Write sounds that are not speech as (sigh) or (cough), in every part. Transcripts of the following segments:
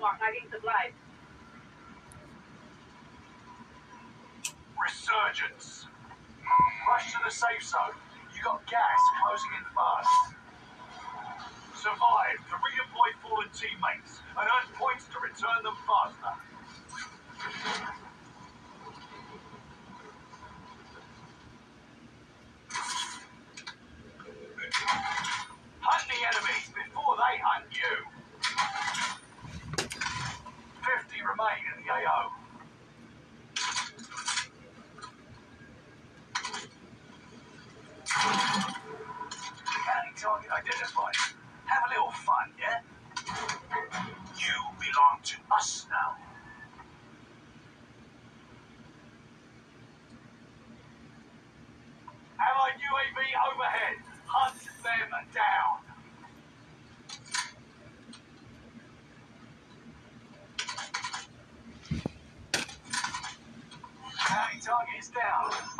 Marking supplies. Resurgence. Rush to the safe zone. You got gas closing in fast. Survive to redeploy fallen teammates and earn points to return them faster. Hunt the enemies before they hunt you. 50 remain in the AO. County target identified. Have a little fun, yeah? You belong to us now. Allied UAV overhead. Hunt them down. Is down.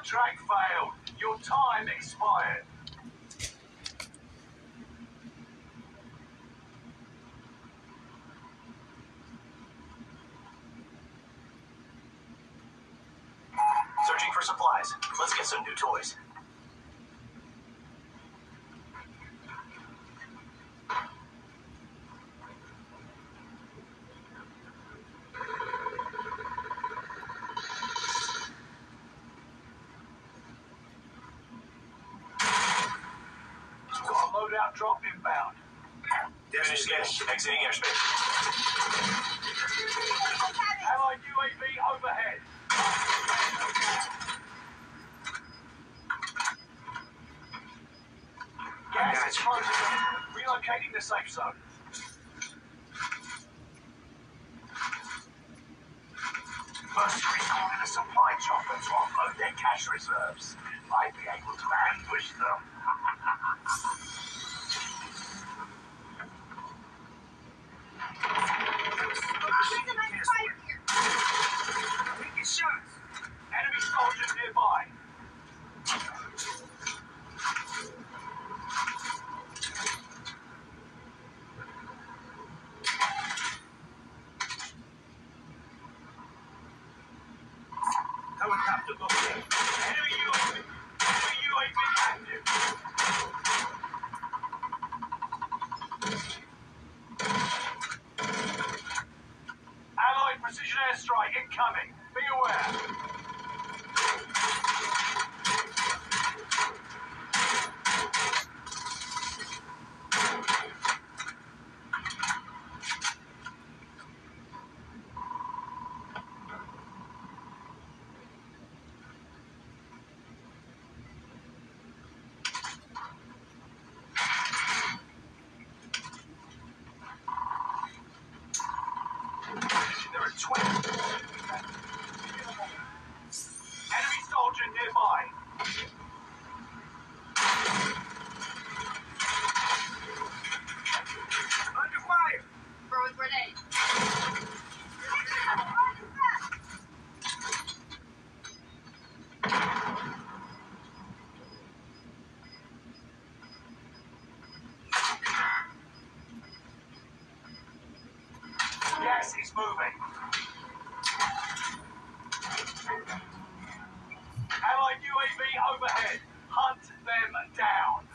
Contract failed. Your time expired. Searching for supplies. Let's get some new toys. Got a loadout drop inbound. Finish scanning. Exiting airspace. UAV overhead. Gas is. Relocating the safe zone. Supply chopper to offload their cash reserves. Might be able to ambush them. Moving. Allied UAV overhead. Hunt them down.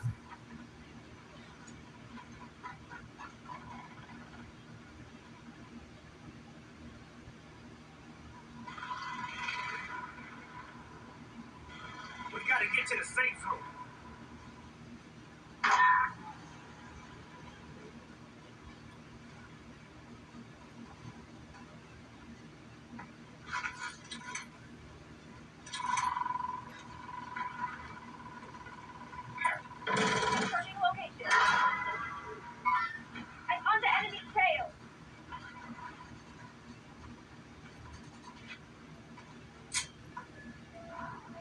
We gotta get to the safe zone. Searching location. I'm on the enemy tail.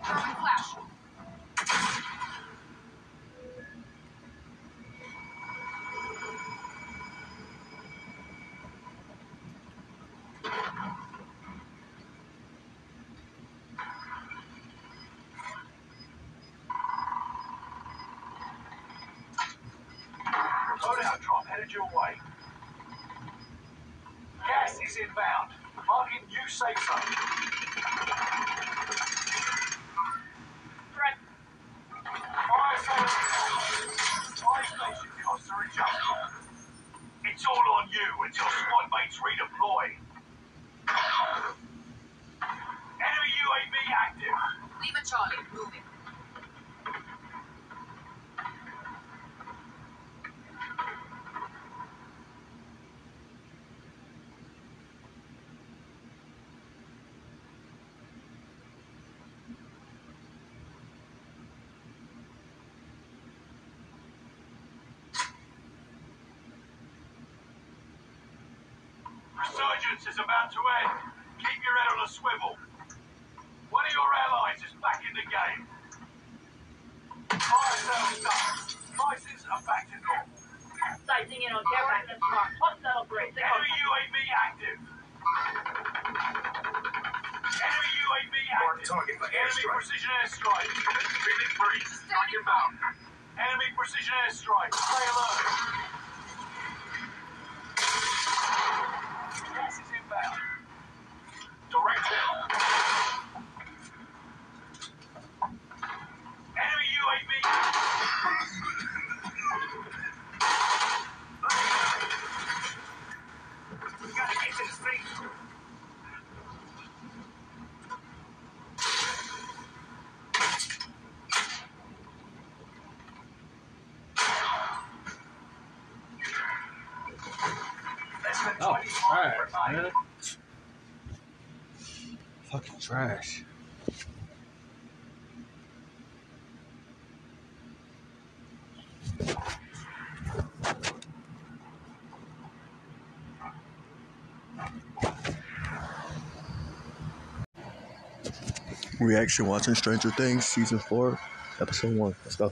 Throwing flash. Loadout drop headed your way. Gas is inbound. Marking new safe zone. Threat. Fire station. Fire station costs are adjustable. It's all on you until squad mates redeploy. Enemy UAV active. Lima Charlie. Moving. Resurgence is about to end. Keep your head on a swivel. One of your allies is back in the game. Fire sales done. Prices are back to normal. Sighting in on care package mark. Hostile bridge. Enemy UAV active. Enemy UAV Mark active. target for Enemy precision airstrike. Feeling free. Strike inbound. Enemy precision airstrike. Stay alert. Gas is inbound. Direct hit. Trash. Reaction watching Stranger Things season four, episode one. Let's go.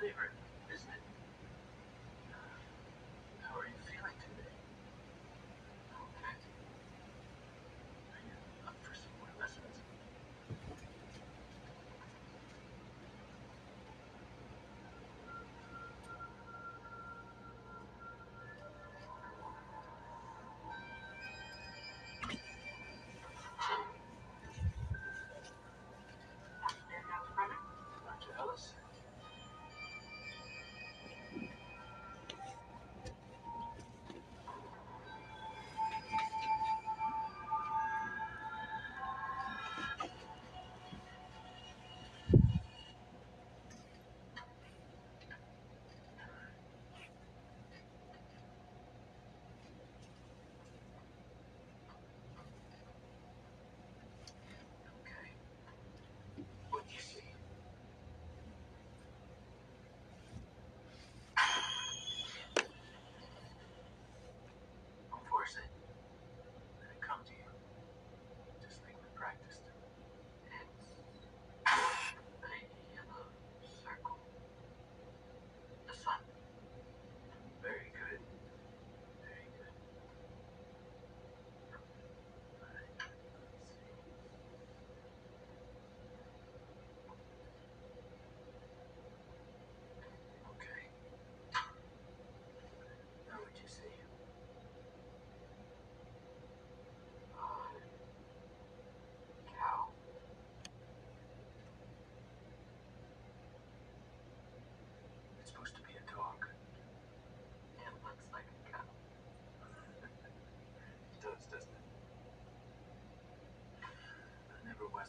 favorite.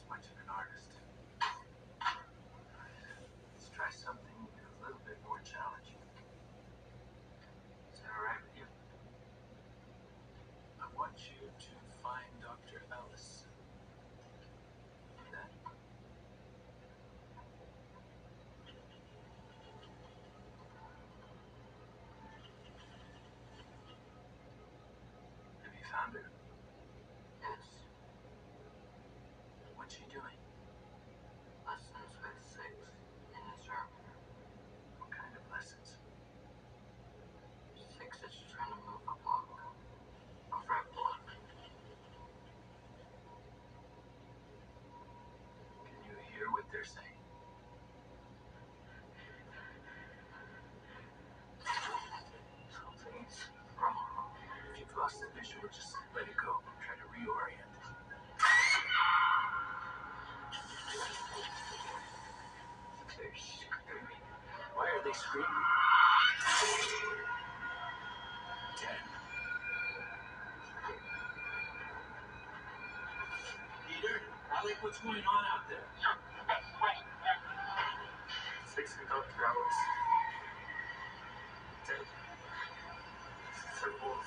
完全的 they're saying? Something's wrong. If you've lost the visual, just let it go. Try to reorient. They're screaming. Why are they screaming? What's going on out there? And Dr. Alice. Ten. Sir Wolf.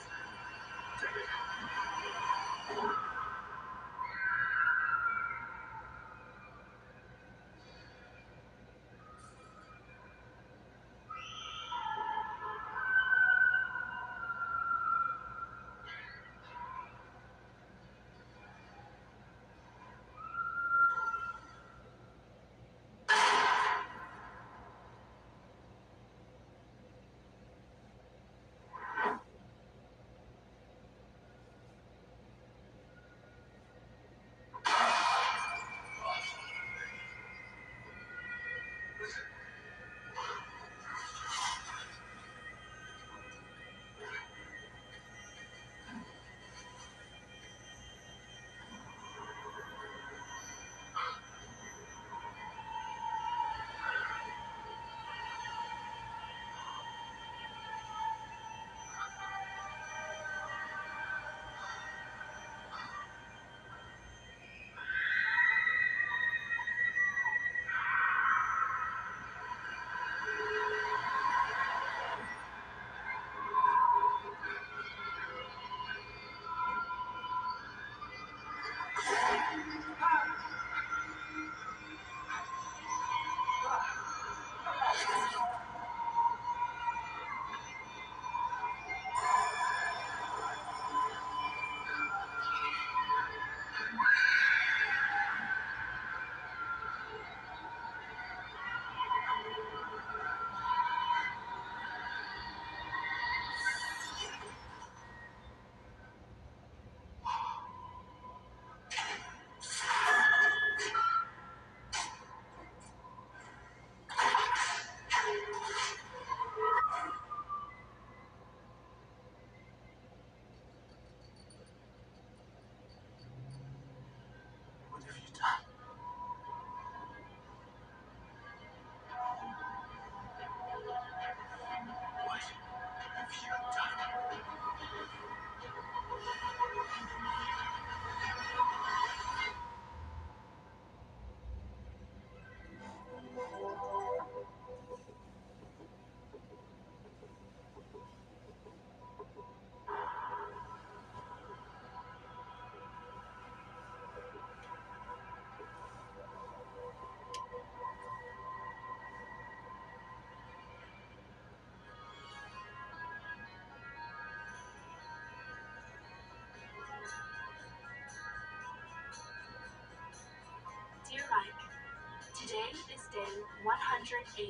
Today is day 185.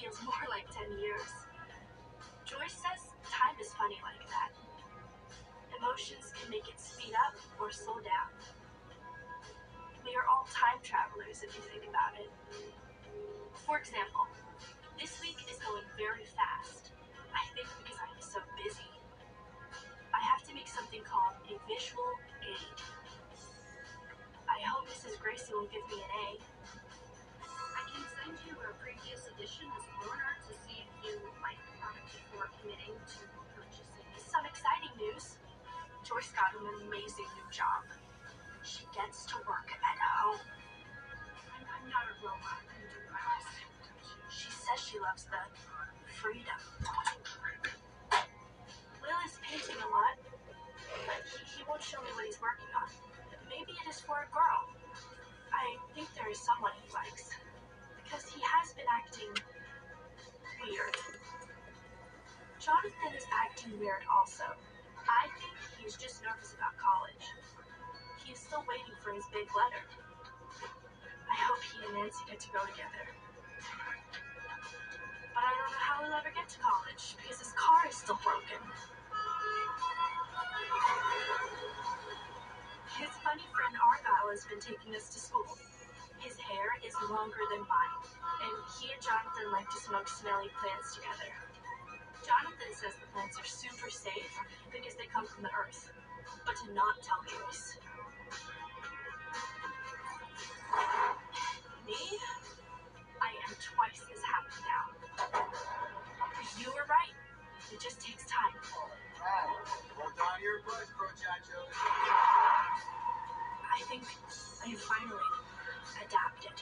Feels more like 10 years. Joyce says time is funny like that. Emotions can make it speed up or slow down. We are all time travelers if you think about it. For example, this week is going very fast. I think because I'm so busy. I have to make something called a visual aid. Gracie will give me an A. I can send you a previous edition as loan art to see if you like the product before committing to purchasing. Some exciting news. Joyce got an amazing new job. She gets to work at home. I'm, I'm not a robot. I'm doing my best. She says she loves the freedom. Will is painting a lot, but he, he won't show me what he's working on. Maybe it is for a girl. I think there is someone he likes. Because he has been acting weird. Jonathan is acting weird also. I think he's just nervous about college. He is still waiting for his big letter. I hope he and Nancy get to go together. Has been taking us to school. His hair is longer than mine, and he and Jonathan like to smoke smelly plants together. Jonathan says the plants are super safe because they come from the earth, but to not tell Joyce. Me? I am twice as happy now. You were right. It just takes time. Well done your butt, muchachos. I think I have finally adapted.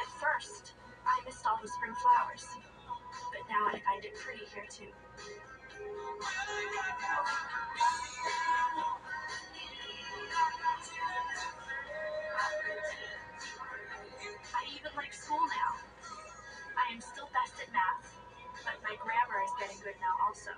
At first, I missed all the spring flowers, but now I find it pretty here too. School now. I am still best at math, but my grammar is getting good now also.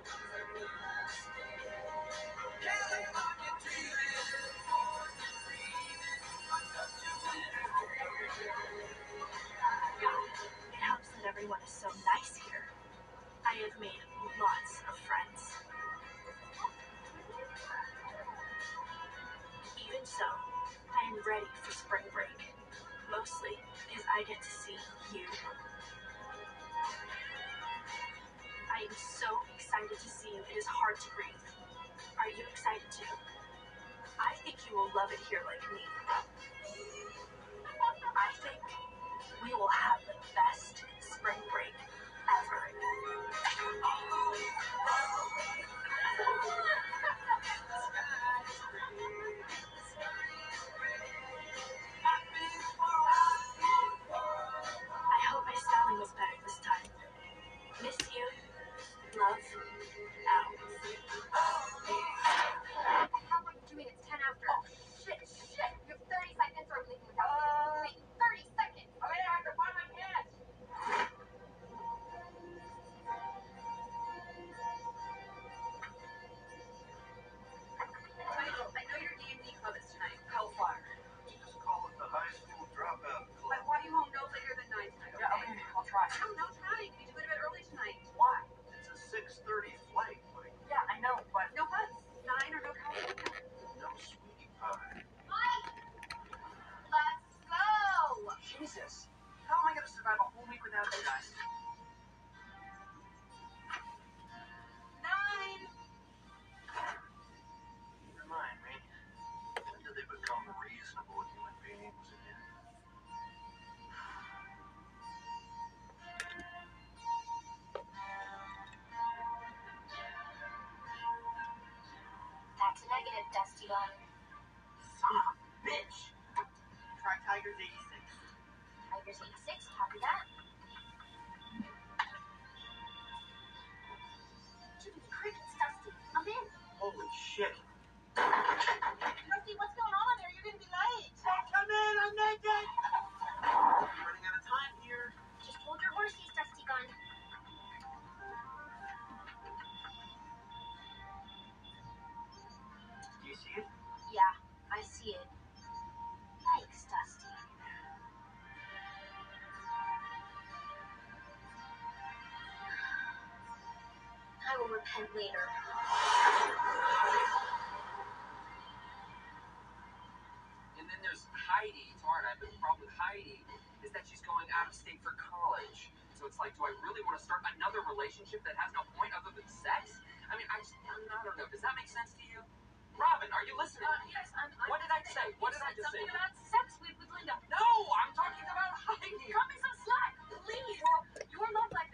It helps that everyone is so nice here. I have made lots of friends. Even so, I am ready for spring break. Mostly I get to see you. I am so excited to see you. It is hard to breathe. Are you excited too? I think you will love it here like me. I think we will have the best spring break Dusty Bun. Son of a bitch. Try Tiger's 86. Tigers 86, copy that. Jimmy, crickets, Dusty. I'm in. Holy shit. and later. And then there's Heidi. It's hard. I have a problem with Heidi is that she's going out of state for college. So it's like, do I really want to start another relationship that has no point other than sex? I mean, I just, I don't know. Does that make sense to you? Robin, are you listening? Uh, yes, I'm, I'm What did I say? What did I just say? About sex with, with Linda. No, I'm talking about Heidi. Cut me some slack, please. Your love life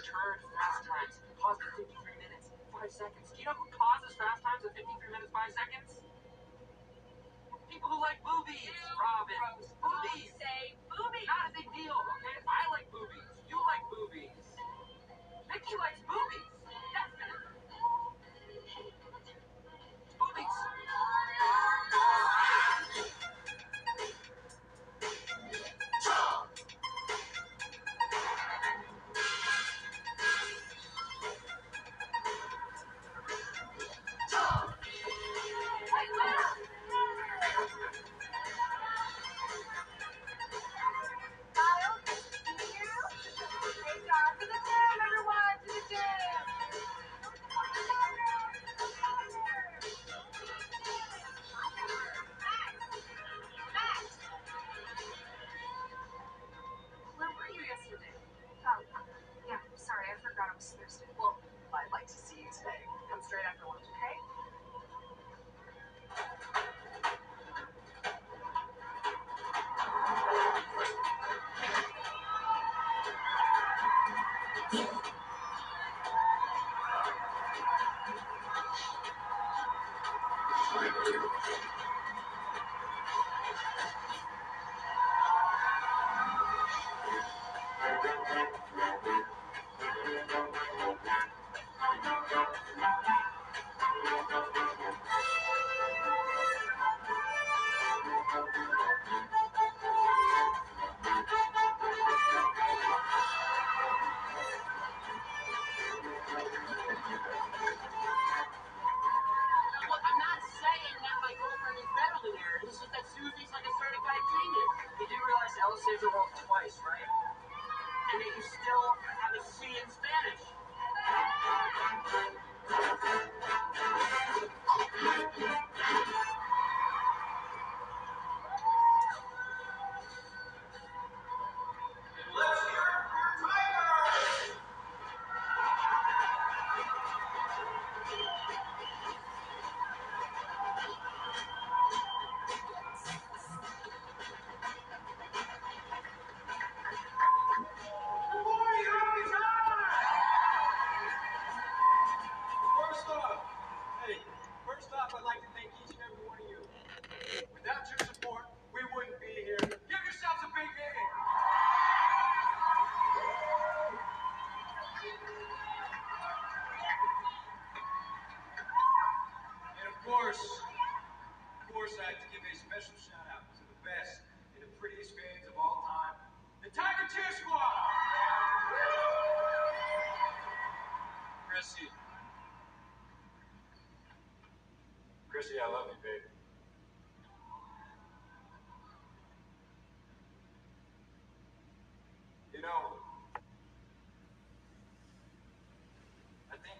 returned fast times, positive 53 minutes, 5 seconds. Do you know who causes fast times of 53 minutes, 5 seconds? People who like boobies. Robin. Gross. Boobies. say boobies. Not a big deal, okay? I like boobies. You like boobies. Mickey likes boobies. It's like a certified. You do realize El Cesar wrote twice, right? And that you still have a C in Spanish.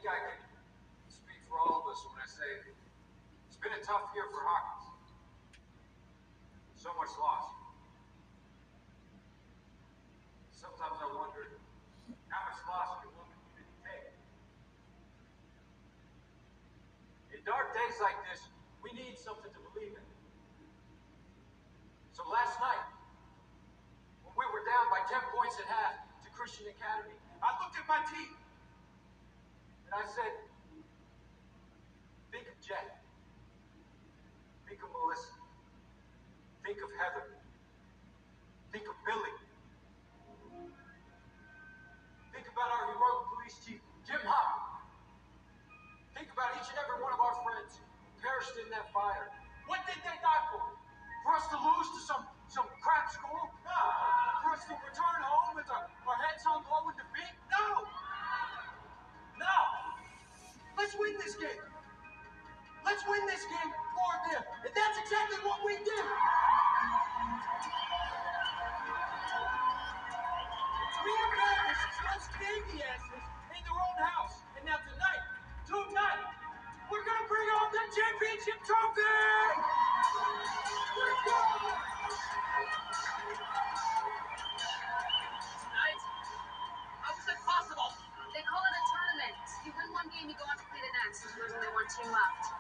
think I can speak for all of us when I say it's been a tough year for Hawkins. So much loss. Sometimes I wonder how much loss can one community take? In dark days like this, we need something to believe in. So last night, when we were down by 10 points at half to Christian Academy, I looked at my team and I said, Only one team.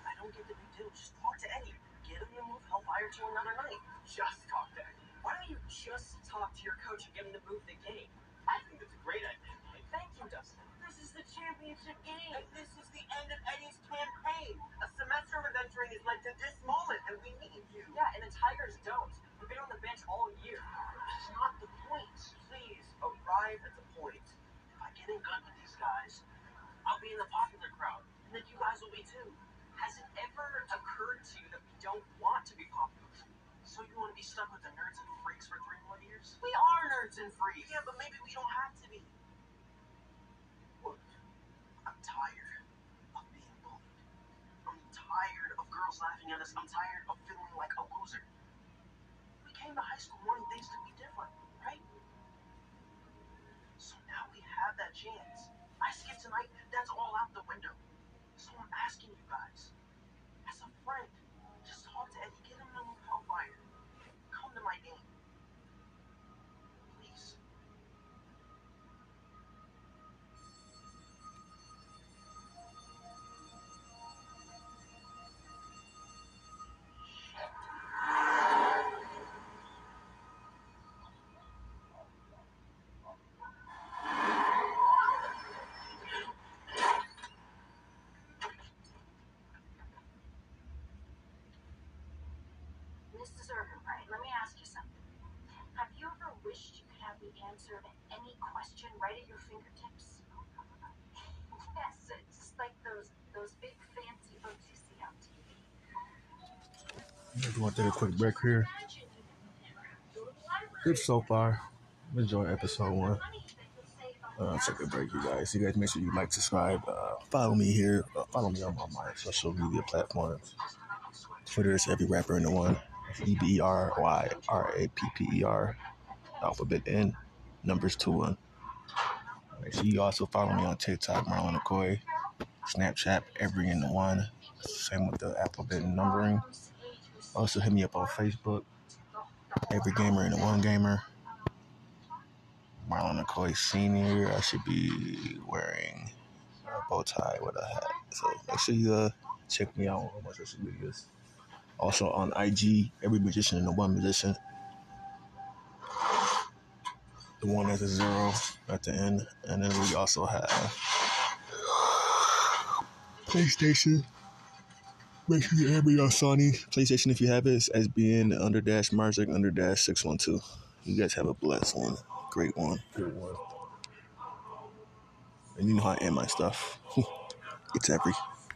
I don't get the big deal. Just talk to Eddie. Get him to move Hellfire to another night. Just talk to Eddie. Why don't you just talk to your coach and get him to move the game? I think that's a great idea. Thank you, Dustin. This is the championship game. If I get in good with these guys, I'll be in the popular crowd, and then you guys will be too. Has it ever occurred to you that we don't want to be popular? So you want to be stuck with the nerds and freaks for three more years? We are nerds and freaks. Yeah, but maybe we don't have to be. Look, I'm tired of being bullied. I'm tired of girls laughing at us. I'm tired of feeling like a loser. We came to high school wanting things to be different, right? So now we have that chance. I skip tonight, Urban, let me ask you something. Have you ever wished you could have the answer to any question right at your fingertips? (laughs) yes, it's just like those those big fancy books you see on TV. I want to take a quick break here. Good so far. Enjoy episode one. Uh, take a break, you guys. You guys make sure you like, subscribe, uh, follow me here. Uh, follow me on my social media platforms. Twitter is every rapper in the one. E B R Y R A P P E R. Alphabet N. Numbers two one. Make sure you also follow me on TikTok, Marlon McCoy. Snapchat, every in the one. Same with the alphabet and numbering. Also hit me up on Facebook. Every gamer in the one gamer. Marlon McCoy Senior. I should be wearing a bow tie with a hat. So make sure you uh, check me out on my social medias. Also on IG, every musician and the one musician. The one has a zero at the end, and then we also have PlayStation. Make sure you add me on Sony PlayStation if you have it. It's SBN under dash Marzik under dash six one two. You guys have a blessed one, great one, good one. And you know how I end my stuff. (laughs) it's every.